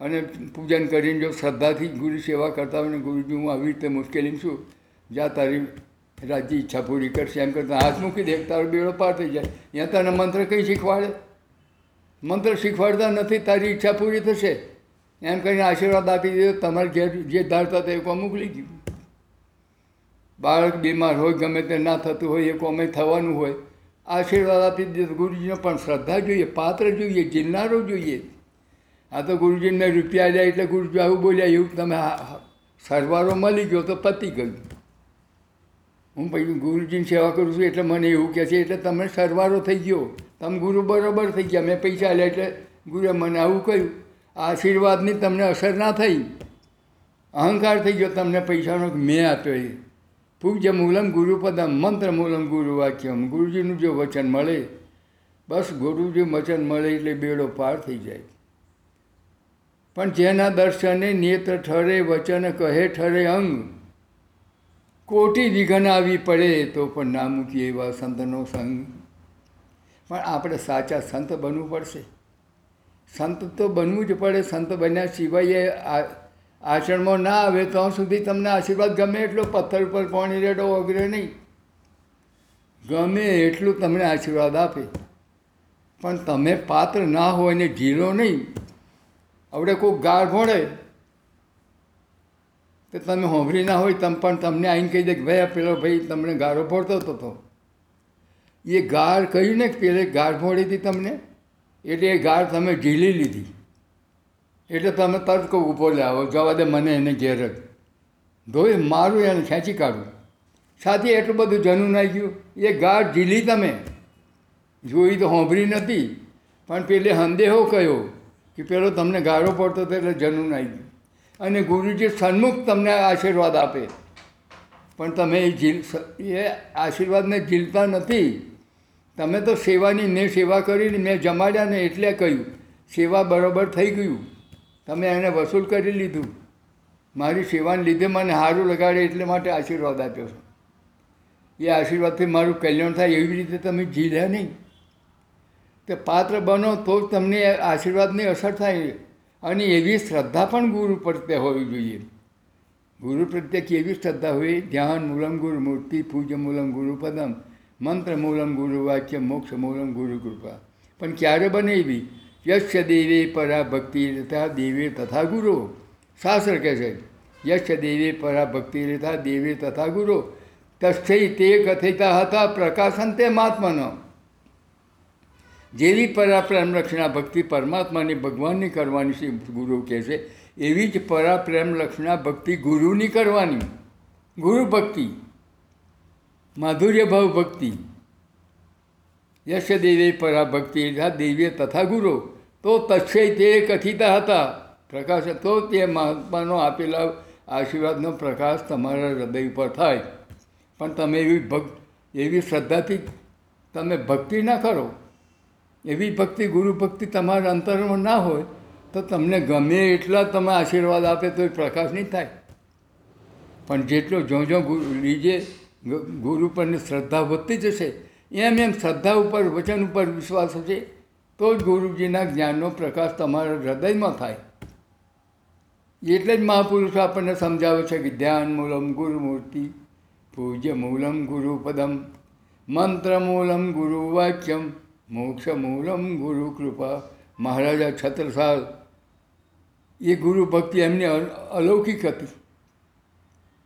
અને પૂજન કરીને જો શ્રદ્ધાથી ગુરુ સેવા કરતા હોય ને ગુરુજી, હું આવી રીતે મુશ્કેલી છું. જા, તારી રાજી ઈચ્છા પૂરી કરશે. એમ કરતાં હાથ મૂકી દે, તારો બેડો પાર થઈ જાય. ત્યાં તને મંત્ર કંઈ શીખવાડે? મંત્ર શીખવાડતા નથી, તારી ઈચ્છા પૂરી થશે. એમ કરીને આશીર્વાદ આપી દીધો, તમારે ઘેર જે ધારતા હતા એ કોમ મોકલી ગયું બાળક બીમાર હોય, ગમે તે ના થતું હોય, એ કોમે થવાનું હોય, આશીર્વાદ આપી દીધો ગુરુજીને પણ શ્રદ્ધા જોઈએ, પાત્ર જોઈએ, જીલનારો જોઈએ. આ તો ગુરુજીને રૂપિયા લે એટલે ગુરુજી આવું બોલ્યા, એવું તમે સરવારો મળી ગયો તો પતી ગયું. હું પછી ગુરુજીની સેવા કરું છું એટલે મને એવું કહે છે, એટલે તમે સરવારો થઈ ગયો. તમે ગુરુ બરોબર થઈ ગયા. મેં પૈસા લે એટલે ગુરુએ મને આવું કહ્યું. આશીર્વાદની તમને અસર ના થઈ. અહંકાર થઈ ગયો, તમને પૈસાનો મેં આપ્યો એ. પૂજ્ય મૂલમ ગુરુપદમ મંત્ર મૂલમ ગુરુ વાક્યમ. ગુરુજીનું જો વચન મળે, બસ ગુરુજી વચન મળે એટલે બેડો પાર થઈ જાય. પણ જેના દર્શને નેત્ર ઠરે, વચન કહે ઠરે અંગ, કોટી વિઘન આવી પડે તો પણ ના મૂકીએ એવા સંતનો સંગ. પણ આપણે સાચા સંત બનવું પડશે. સંત તો બનવું જ પડે, સંત બન્યા સિવાય આચરણમાં ના આવે તો સુધી તમને આશીર્વાદ ગમે એટલો પથ્થર ઉપર પાણી રેડો વગેરે નહીં. ગમે એટલું તમને આશીર્વાદ આપે. પણ તમે પાત્ર ના હોય ને ઝીલો નહીં. આપણે કોઈ ગાળ ભોળે તો તમે હોંભરી ના હોય તમ, પણ તમને આવીને કહી દે કે ભાઈ પેલો ભાઈ તમને ગાળો ભોળતો હતો તો. એ ગાળ કહ્યું ને કે પેલે ગાળ ભોળી હતી તમને એટલે એ ગાળ તમે ઝીલી લીધી. એટલે તમે તરત કહું ઊભો લાવો, જવા દે મને એને ઘેર જ. ધોઈ મારું એને ખેંચી કાઢું. સાથે એટલું બધું જનું નાઈ ગયું. એ ગાઢ ઝીલી તમે. જોઈ તો હોંભરી નથી. પણ પેલે સંદેહો કયો કે પેલો તમને ગાળો પડતો હતો એટલે જનું નાઈ ગયું. અને ગુરુજી સન્મુખ તમને આશીર્વાદ આપે. પણ તમે એ ઝીલ, એ આશીર્વાદને ઝીલતા નથી. તમે તો સેવાની મેં સેવા કરીને મેં જમાડ્યા ને એટલે કહ્યું, સેવા બરાબર થઈ ગયું. તમે એને વસૂલ કરી લીધું. મારી સેવાને લીધે મને સારું લગાડે એટલે માટે આશીર્વાદ આપ્યો છે. એ આશીર્વાદથી મારું કલ્યાણ થાય એવી રીતે તમે ઝીલ્યા નહીં. તે પાત્ર બનો તો જ તમને આશીર્વાદની અસર થાય અને એવી શ્રદ્ધા પણ ગુરુ પ્રત્યે હોવી જોઈએ. ગુરુ પ્રત્યે કેવી શ્રદ્ધા હોય? ધ્યાન મૂલમ ગુરુ મૂર્તિ પૂજ્ય મૂલમ ગુરુ પદમ મંત્ર મૂલમ ગુરુ વાક્ય મોક્ષ મૂલમ ગુરુ કૃપા. પણ ક્યારે બને એવી યશ્ય દેવે પરા ભક્તિ તથા દેવે તથા ગુરુ. શાસ્ત્ર કહે છે, યશ્ય દેવે પરા ભક્તિ તથા દેવે તથા ગુરુ. તસ્થૈ તે કથિતા હતા પ્રકાશન તે મહાત્માનો જેવી પરાપ્રેમ લક્ષણા ભક્તિ પરમાત્માની ભગવાનની કરવાની છે ગુરુ કહે છે, એવી જ પરાપ્રેમ લક્ષણા ભક્તિ ગુરુની કરવાની. ગુરુ ભક્તિ. માધુર્ય ભાવ ભક્તિ. યશ દેવે પરા ભક્તિ દેવીય તથા ગુરુ. તો તક્ષય તે કથિતા હતા. પ્રકાશ તો તે મહાત્માનો આપેલા આશીર્વાદનો પ્રકાશ તમારા હૃદય ઉપર થાય. પણ તમે એવી ભક્ત, એવી શ્રદ્ધાથી તમે ભક્તિ ના કરો. એવી ભક્તિ, ગુરુ ભક્તિ તમારા અંતરમાં ના હોય, તો તમને ગમે એટલા તમે આશીર્વાદ આપે તો એ પ્રકાશ નહીં થાય. પણ જેટલો જો જો લીજે ગુરુ પરની શ્રદ્ધા વધતી જશે. એમ એમ શ્રદ્ધા ઉપર, વચન ઉપર વિશ્વાસ હશે, તો જ ગુરુજીના જ્ઞાનનો પ્રકાશ તમારા હૃદયમાં થાય. એટલે જ મહાપુરુષો આપણને સમજાવે છે કે ધ્યાન મૂલમ ગુરુમૂર્તિ, પૂજ્ય મૂલમ ગુરુપદમ, મંત્ર મૂલમ ગુરુ વાક્યમ મોક્ષ મૂલમ ગુરુ કૃપા મહારાજા છત્રસાલ, એ ગુરુ ભક્તિ એમની અલૌકિક હતી.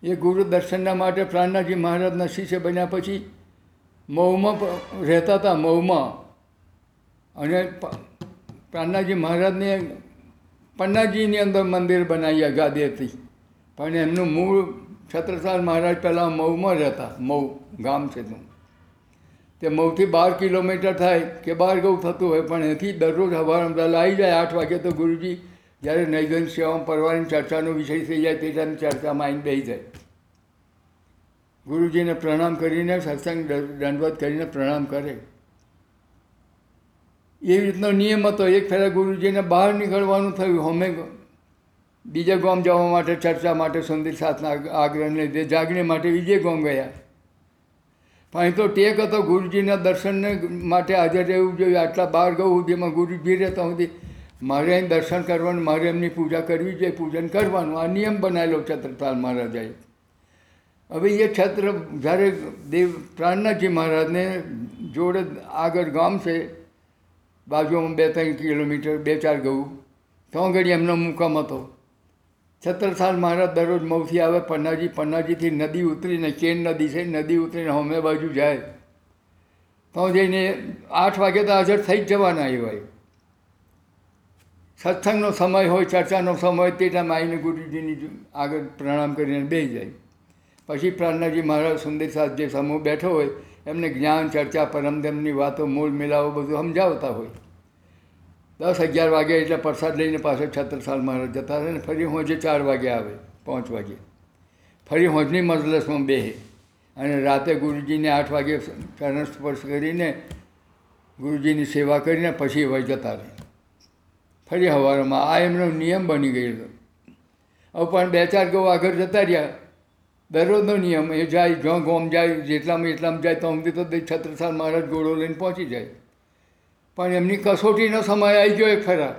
એ ગુરુ દર્શનના માટે પ્રાણનાથજી મહારાજના શિષ્ય બન્યા પછી મહુમાં રહેતા હતા મહુમાં. અને પ્રાણનાથજી મહારાજને પન્નાજીની અંદર મંદિર બનાવ્યા ગાદી હતી પણ એમનું મૂળ છત્રસાલ મહારાજ પહેલાં મહુમાં રહેતા, મહુ ગામ છે તું તે મઉથી બાર કિલોમીટર થાય કે બાર ગૌ થતું હોય, પણ એથી દરરોજ સવારમાં આવી જાય, આઠ વાગે તો ગુરુજી જ્યારે નૈગન સેવામાં પરવાની ચર્ચાનો વિષય થઈ જાય તે ચર્ચામાં આવીને બેસી જાય. ગુરુજીને પ્રણામ કરીને, સત્સંગ દંડવત કરીને પ્રણામ કરે. એવી રીતનો નિયમ હતો. એક ફેરા ગુરુજીને બહાર નીકળવાનું થયું. હમે બીજે ગામ જવા માટે, ચર્ચા માટે સુંદર સાથના આગ્રહને લીધે જાગણી માટે બીજે ગામ ગયા. પણ તો ટેક હતો. ગુરુજીના દર્શનને માટે હાજર રહેવું જોઈએ. આટલા બહાર ગયું સુધીમાં ગુરુજી રહેતા સુધી મારે અહીં દર્શન કરવાનું, મારે એમની પૂજા કરવી જોઈએ પૂજન કરવાનું. આ નિયમ બનાવેલો છત્રપાલ મહારાજાએ હવે એ છત્ર, જ્યારે દેવ પ્રાણનાથજી મહારાજને જોડે આગળ ગામ છે, બાજુમાં બે ત્રણ કિલોમીટર, બે ચાર ગયું તો ઘડી એમનો મુકામ હતો. છત્રસાલ મહારાજ દરરોજ મૌથી આવે, પન્નાજી, પન્નાજીથી નદી ઉતરીને, ચેન નદી છે, નદી ઉતરીને હોમે બાજુ જાય. તો જઈને આઠ વાગે તો હાજર થઈ જ જવાના એ ભાઈ. સત્સંગનો સમય હોય, ચર્ચાનો સમય હોય તે ટાઈમ આવીને ગુરુજીની આગળ પ્રણામ કરીને બેસી જાય. પછી પ્રાર્થનાજી મહારાજ સુંદર સાથ જે સમૂહ બેઠો હોય, એમને જ્ઞાન, ચર્ચા, પરમધમની વાતો મૂળ મિલાવો બધું સમજાવતા હોય. દસ અગિયાર વાગે એટલે પ્રસાદ લઈને પાછળ છત્રસાલ મહારાજ જતા રહે ને ફરી હોજે ચાર વાગે આવે, પાંચ વાગે. ફરી હોજની મજલસમાં બેહે. અને રાતે ગુરુજીને આઠ વાગે ચરણ સ્પર્શ કરીને ગુરુજીની સેવા કરીને પછી વહી જતા રહે. ફરી સવારમાં આ એમનો નિયમ બની ગયેલો હવે પણ બે ચાર ગૌ આગળ જતા રહ્યા. દરરોજનો નિયમ એ જાય, જ્યાં ગોમ જાય, જેટલામાં એટલામાં જાય તો સુધી તો છત્રસાલ મહારાજ ઘોડો લઈને પહોંચી જાય. પણ એમની કસોટીનો સમય આવી ગયો એક ખરા.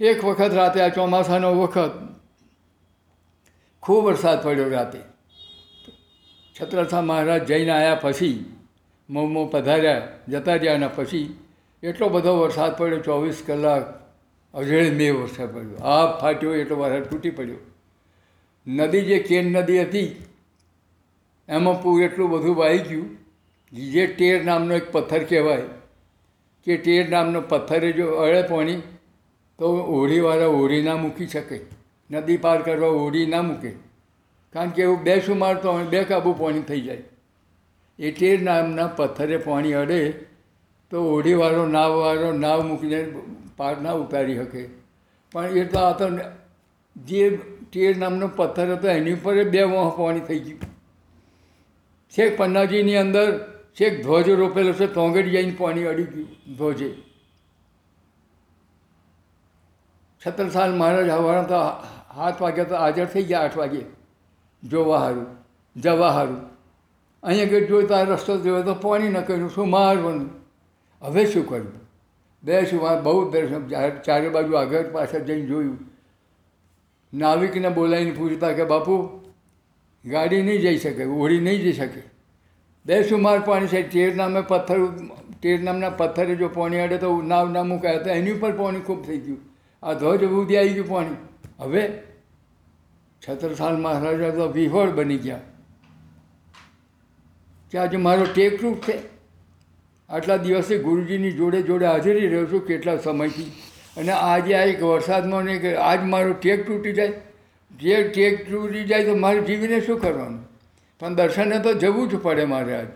એક વખત રાતે આ ચોમાસાનો વખત ખૂબ વરસાદ પડ્યો રાતે. છત્રસાલ મહારાજ જઈને આવ્યા પછી મોમો પધાર્યા, જતા રહ્યા અને પછી એટલો બધો વરસાદ પડ્યો ચોવીસ કલાક. અજેળ મે વરસાદ પડ્યો. આ ફાટ્યો એટલો વરસાદ તૂટી પડ્યો. નદી જે કેન નદી હતી, એમાં પૂર એટલું બધું વાઈ ગયું જે ટેર નામનો એક પથ્થર કહેવાય. કે ટેર નામનો પથ્થરે જો અળે પાણી, તો હોડીવાળા હોડી ના મૂકી શકે. નદી પાર કરવા હોડી ના મૂકે. કારણ કે એવું બે સુમાર તો બે કાબુ પાણી થઈ જાય. એ ટેર નામના પથ્થરે પાણી અડે, તો હોડીવાળો નાવવાળો નાવ મૂકીને પાર ના ઉતારી શકે. પણ એ તો આ તો જે ટેર નામનો પથ્થર હતો એની ઉપર બે પાણી થઈ ગયું. છેક પન્નાજીની અંદર છેક ધ્વજ રોપેલો છે તોંગડી જઈને પાણી અડી ગયું ધ્વજે. છત્રસાલ મહારાજ હવાના તો સાત વાગ્યા તો હાજર થઈ ગયા આઠ વાગે. જોવા સારું જવા સારું અહીંયા આગળ જોઈ તો આ રસ્તો જોયો તો પાણી ન કર્યું, શું મારવાનું હવે શું કર્યું? બે શું વાર બહુ દર્શન ચારે બાજુ આગળ પાછળ જઈને જોયું. નાવિકને બોલાવીને પૂછતા કે, બાપુ, ગાડી નહીં જઈ શકે, ઓળી નહીં જઈ શકે. બે સુમાર પાણી છે તેર નામે પથ્થર તેર નામના પથ્થરે જો પાણી અડે તો નાવ ના મુકાય, તો એની ઉપર પાણી ખૂબ થઈ ગયું. આ ધ્વજ ઉદી આવી ગયું પાણી. હવે છત્રસાલ મહારાજા તો વિહોળ બની ગયા. કે આજે મારો ટેકરૂપ છે? આટલા દિવસે ગુરુજીની જોડે જોડે હાજરી રહ્યો છું કેટલા સમયથી. અને આજે આ એક વરસાદમાં ને આજ મારો ટેક તૂટી જાય. જે ટેક તૂટી જાય તો મારે જીવીને શું કરવાનું? પણ દર્શને તો જવું જ પડે મારે આજ.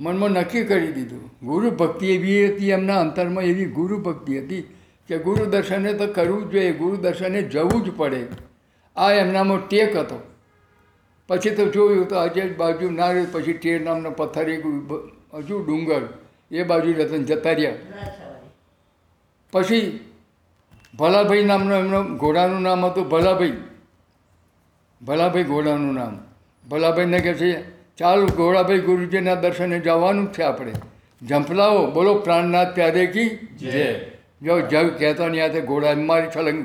મનમાં નક્કી કરી દીધું. ગુરુ ભક્તિ એવી હતી, એમના અંતરમાં એવી ગુરુ ભક્તિ હતી કે ગુરુ દર્શને તો કરવું જ જોઈએ, ગુરુ દર્શને જવું જ પડે. આ એમનામાં ટેક હતો. પછી તો જોયું તો આજે બાજુ ના રહ્યું, પછી ટેર નામનો પથ્થર એક હજુ ડુંગર, એ બાજુ રતન જતા રહ્યા પછી ભલાભાઈ નામનો એમનો ઘોડાનું નામ હતું ભલાભાઈ. ભલાભાઈ ઘોડાનું નામ. ભલાભાઈને કહે છે, ચાલ ઘોડાભાઈ ગુરુજીના દર્શને જવાનું છે આપણે. ઝંપલાવો બોલો પ્રાણનાથ ત્યારે કી જય. જો જવ કહેતા નહીં, આ ઘોડા મારી છલંગ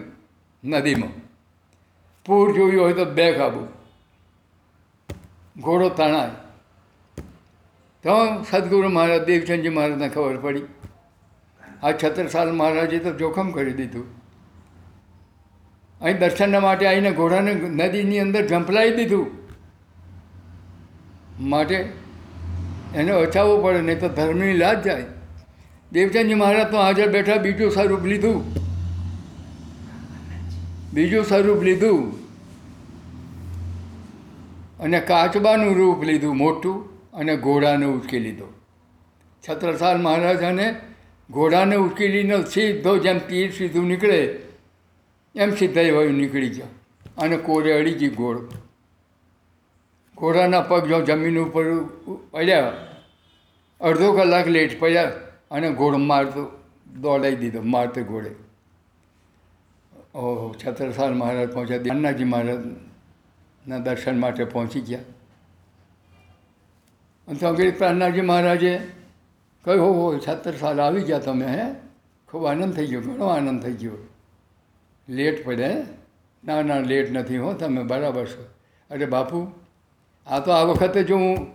નદીમાં. પૂર જોયું હોય તો બે કાબુ ઘોડો તણાય. તો સદગુરુ મહારાજ, દેવચંદજી મહારાજને ખબર પડી. આ છત્રસાલ મહારાજે તો જોખમ કરી દીધું. અહીં દર્શનના માટે આવીને ઘોડાને નદીની અંદર ઝંપલાવી દીધું. માટે એને બચાવવું પડે, નહીં તો ધર્મની લાજ જાય. દેવચંદજી મહારાજ તો હાજર બેઠા બીજું સ્વરૂપ લીધું. બીજું સ્વરૂપ લીધું. અને કાચબાનું રૂપ લીધું મોટું. અને ઘોડાને ઉચકી લીધો. છત્રસાલ મહારાજાને ઘોડાને ઉચકીલીને સીધો જેમ તીર સીધું નીકળે, એમ સીધા વાયુ નીકળી ગયો અને કોરે અડી ગઈ ઘોડ. ઘોડાના પગ જો જમીન ઉપર પડ્યા, અડધો કલાક લેટ પડ્યા અને ઘોડ મારતો દોડાવી દીધો, મારતે ઘોડે. ઓહો, છત્રસાલ મહારાજ પહોંચ્યા અન્નાજી મહારાજના દર્શન માટે પહોંચી ગયા. અને તો પ્રહલાદજી મહારાજે કહ્યું, હો છત્તર સાલ આવી ગયા તમે, હે? ખૂબ આનંદ થઈ ગયો, ઘણો આનંદ થઈ ગયો. લેટ પડે ના ના, લેટ નથી, હો, તમે બરાબર છો. અરે બાપુ, આ તો આ વખતે જો હું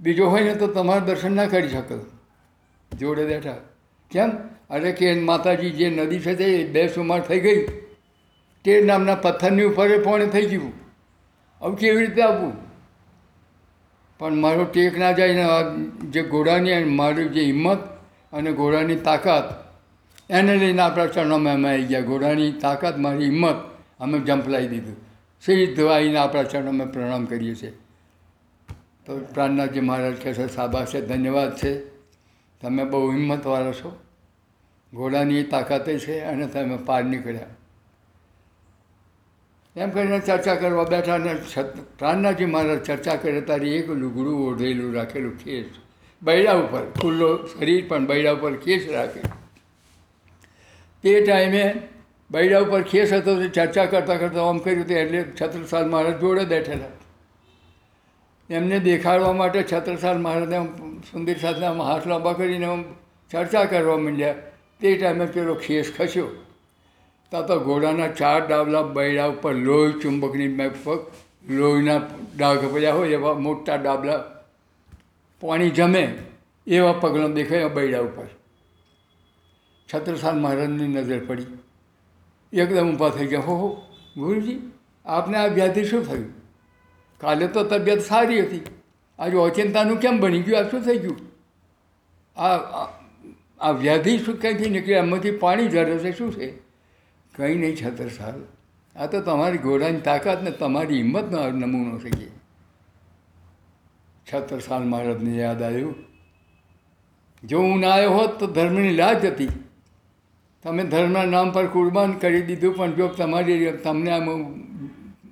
બીજો હોય ને તો તમારું દર્શન ના કરી શકો. જોડે બેઠા. કેમ? અરે કે માતાજી જે નદી છે તે બે સુમાર થઈ ગઈ. તે નામના પથ્થરની ઉપર પણ થઈ ગયું. હવે કેવી રીતે આવવું પણ મારો ટેક ના જાય ને જે ઘોડાની મારી જે હિંમત અને ઘોડાની તાકાત, એને લઈને આપણા ચરણોમાં અમે આવી ગયા. ઘોડાની તાકાત, મારી હિંમત, અમે જંપલાવી દીધું. સીધું આવીને આપણા ચરણોમાં પ્રણામ કરીએ છીએ. તો પ્રાણનાથજી મહારાજ કહે છે સાબાશ છે, ધન્યવાદ છે. તમે બહુ હિંમતવાળા છો. ઘોડાની તાકાતે છે અને તમે પાર નીકળ્યા. એમ કરીને ચર્ચા કરવા બેઠા અને પ્રાણનાથજી મહારાજ ચર્ચા કરે તારી એક લુગડું ઓઢેલું રાખેલું કેસ. બૈડા ઉપર, ખુલ્લો શરીર પણ બૈડા ઉપર ખેસ રાખે તે ટાઈમે બૈડા ઉપર ખેસ હતો તે ચર્ચા કરતાં કરતાં આમ કર્યું તે એટલે છત્રસાલ મહારાજ જોડે બેઠેલા. એમને દેખાડવા માટે છત્રસાલ મહારાજે આમ સુંદર સાથે આમ હાથ લાંબા કરીને આમ ચર્ચા કરવા માંડ્યા. તે ટાઈમે પેલો ખેસ ખસ્યો. તા તો ઘોડાના ચાર ડાબલા બૈડા ઉપર લોહી ચુંબકની મેં લોહીના ડાઘ પડ્યા હોય એવા મોટા ડાબલા પાણી જમે એવા પગલાં દેખાય બૈડા ઉપર. છત્રસાલ મહારાજની નજર પડી. એકદમ ઊભા થઈ ગયા. હો હો, ગુરુજી, આપને આ વ્યાધિ શું થયું? કાલે તો તબિયત સારી હતી. આજે અચિંતાનું કેમ બની ગયું? આ શું થઈ ગયું? આ- આ વ્યાધિ શું ક્યાંથી નીકળ્યા એમાંથી પાણી ઝરે છે, શું છે? કંઈ નહીં છત્રસાલ આ તો તમારી ઘોડાની તાકાત ને તમારી હિંમતનો નમૂનો છે કે છત્રસાલ મહારાજને યાદ આવ્યું? જો હું ના આવ્યો હોત તો ધર્મની લાજ હતી. તમે ધર્મના નામ પર કુરબાન કરી દીધું, પણ જો તમારી તમને આમ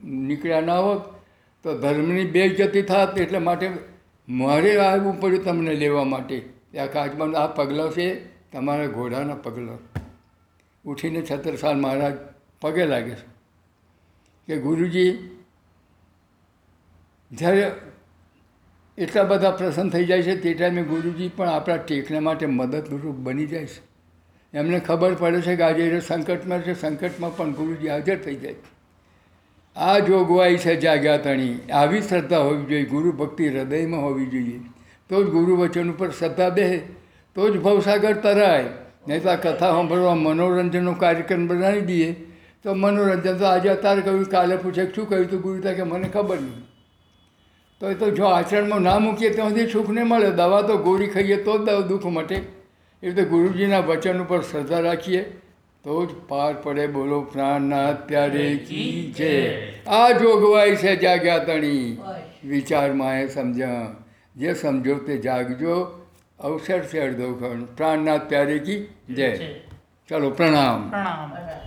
નીકળ્યા ના હોત તો ધર્મની બેઇજ્જતી થાત એટલે માટે મારે આવવું પડ્યું તમને લેવા માટે. આ કાચમાં આ પગલાં છે, તમારા ઘોડાના પગલાં. ઉઠીને છત્રસાલ મહારાજ પગે લાગે છે કે ગુરુજી, જ્યારે એટલા બધા પ્રસન્ન થઈ જાય છે તે ટાઈમે ગુરુજી પણ આપણા ટેકને માટે મદદરૂપ બની જાય છે. એમને ખબર પડે છે કે આજે એ સંકટમાં છે, સંકટમાં પણ ગુરુજી હાજર થઈ જાય છે. આ જોગવાઈ છે જાગ્યા તણી આવી શ્રદ્ધા હોવી જોઈએ, ગુરુ ભક્તિ હૃદયમાં હોવી જોઈએ. તો જ ગુરુ વચન ઉપર શ્રદ્ધા બેસે, તો જ ભવસાગર તરાય. નહીં તો આ કથા સાંભળવા મનોરંજનનો કાર્યક્રમ બનાવી દઈએ. તો મનોરંજન તો આજે અત્યારે કહ્યું કાલે પૂછે શું કહ્યું તું ગુરુ કે મને ખબર નહીં. તો એ તો જો આચરણમાં ના મૂકીએ તો સુધી સુખ નહીં મળે. દવા તો ગોળી ખાઈએ તો જ દુઃખ મટે. એ રીતે ગુરુજીના વચન ઉપર શ્રદ્ધા રાખીએ. તો જ પાર પડે બોલો પ્રાણના ત્યારે કી છે આ જોગવાઈ છે જાગ્યા તણી. વિચારમાં એ સમજ જે સમજો તે જાગજો. અવસર છે અડધો ખણ પ્રાણના ત્યારે કી જય. ચલો પ્રણામ. પ્રણામ.